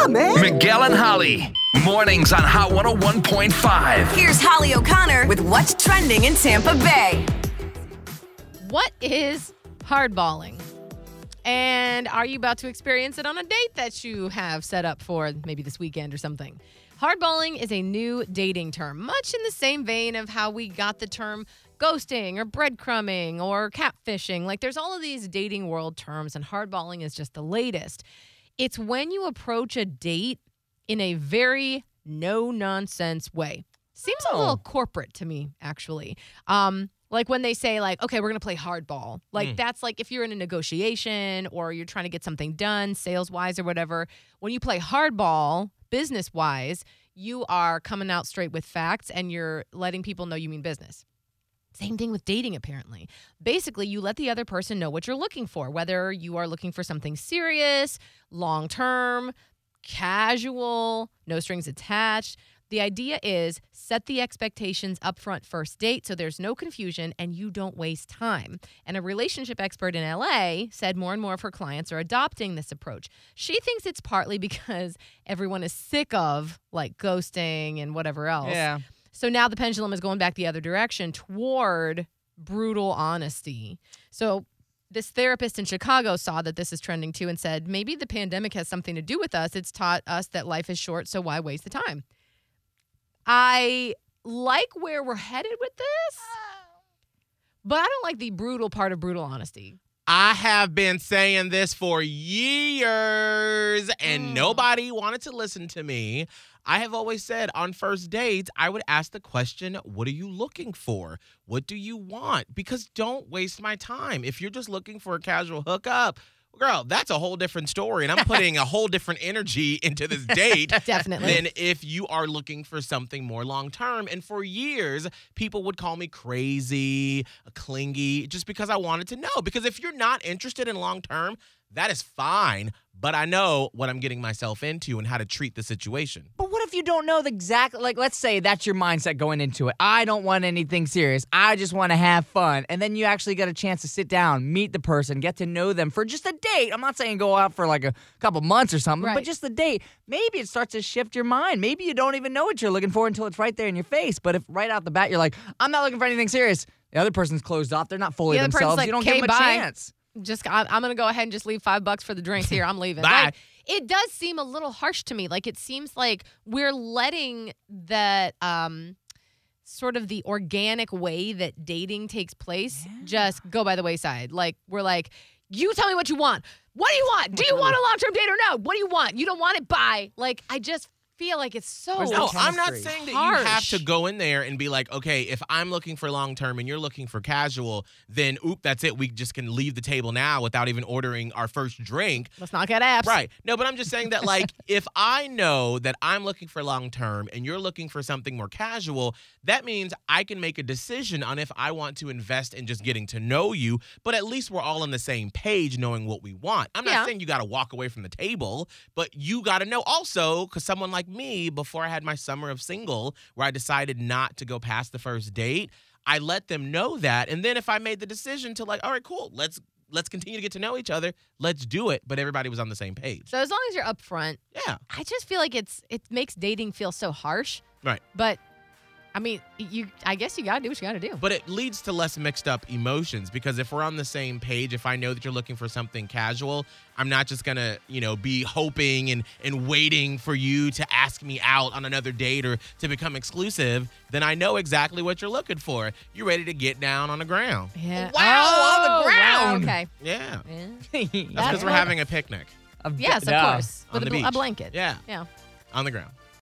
on, man. Miguel and Holly. Mornings on Hot 101.5. Here's Holly O'Connor with what's trending in Tampa Bay. What is hardballing? And are you about to experience it on a date that you have set up for maybe this weekend or something? Hardballing is a new dating term, much in the same vein of how we got the term ghosting or breadcrumbing or catfishing. Like there's all of these dating world terms, and hardballing is just the latest. It's when you approach a date in a very no nonsense way. Seems a little corporate to me, actually. Um, like when they say like, okay, we're gonna play hardball. Like that's like if you're in a negotiation or you're trying to get something done, sales wise or whatever. When you play hardball, business wise, you are coming out straight with facts and you're letting people know you mean business. Same thing with dating, apparently. Basically, you let the other person know what you're looking for, whether you are looking for something serious, long term, casual, no strings attached. The idea is set the expectations up front first date so there's no confusion and you don't waste time. And a relationship expert in LA said more and more of her clients are adopting this approach. She thinks it's partly because everyone is sick of like ghosting and whatever else. Yeah. So now the pendulum is going back the other direction toward brutal honesty. So this therapist in Chicago saw that this is trending too and said, maybe the pandemic has something to do with us. It's taught us that life is short, so why waste the time? I like where we're headed with this, but I don't like the brutal part of brutal honesty. I have been saying this for years and Mm. nobody wanted to listen to me. I have always said on first dates, I would ask the question, What are you looking for? What do you want? Because don't waste my time. If you're just looking for a casual hookup, girl, that's a whole different story. And I'm putting a whole different energy into this date Definitely. than if you are looking for something more long term. And for years, people would call me crazy, clingy, just because I wanted to know. Because if you're not interested in long term, that is fine. But I know what I'm getting myself into and how to treat the situation. But what if you don't know the exact like let's say that's your mindset going into it. I don't want anything serious. I just want to have fun. And then you actually get a chance to sit down, meet the person, get to know them for just a date. I'm not saying go out for like a couple months or something, Right. but just the date. Maybe it starts to shift your mind. Maybe you don't even know what you're looking for until it's right there in your face. But if right out the bat you're like, I'm not looking for anything serious. The other person's closed off. They're not fully The themselves. like, you don't "Okay, give them a bye." chance. Just I, I'm gonna go ahead and just leave five bucks for the drinks here. I'm leaving. Bye. Like, it does seem a little harsh to me. Like it seems like we're letting that um sort of the organic way that dating takes place just go by the wayside. Like we're like, you tell me what you want. What do you want? Do you want a long term date or no? What do you want? You don't want it? Bye. Like I just feel like it's so Where's the No, I'm not chemistry. saying that you have Harsh. to go in there and be like, okay, if I'm looking for long term and you're looking for casual, then oop, that's it. We just can leave the table now without even ordering our first drink. Let's not get apps. Right. No, but I'm just saying that, like, if I know that I'm looking for long term and you're looking for something more casual, that means I can make a decision on if I want to invest in just getting to know you, but at least we're all on the same page knowing what we want. I'm not Yeah. saying you got to walk away from the table, but you got to know also, because someone like me, before I had my summer of single, where I decided not to go past the first date, I let them know that. And then if I made the decision to, like, all right, cool, let's. Let's continue to get to know each other. Let's do it. But everybody was on the same page. So as long as you're upfront, Yeah. I just feel like it's it makes dating feel so harsh. Right. But I mean, you I guess you gotta do what you gotta do. But it leads to less mixed up emotions because if we're on the same page, if I know that you're looking for something casual, I'm not just gonna, you know, be hoping and and waiting for you to ask me out on another date or to become exclusive. Then I know exactly what you're looking for. You're ready to get down on the ground. yeah. Wow, oh, on the Oh, wow, ground. okay. Yeah. Yeah. That's because we're having a picnic Yes, of Yeah. course. On With the a, bl- a blanket. Yeah. Yeah. on the ground.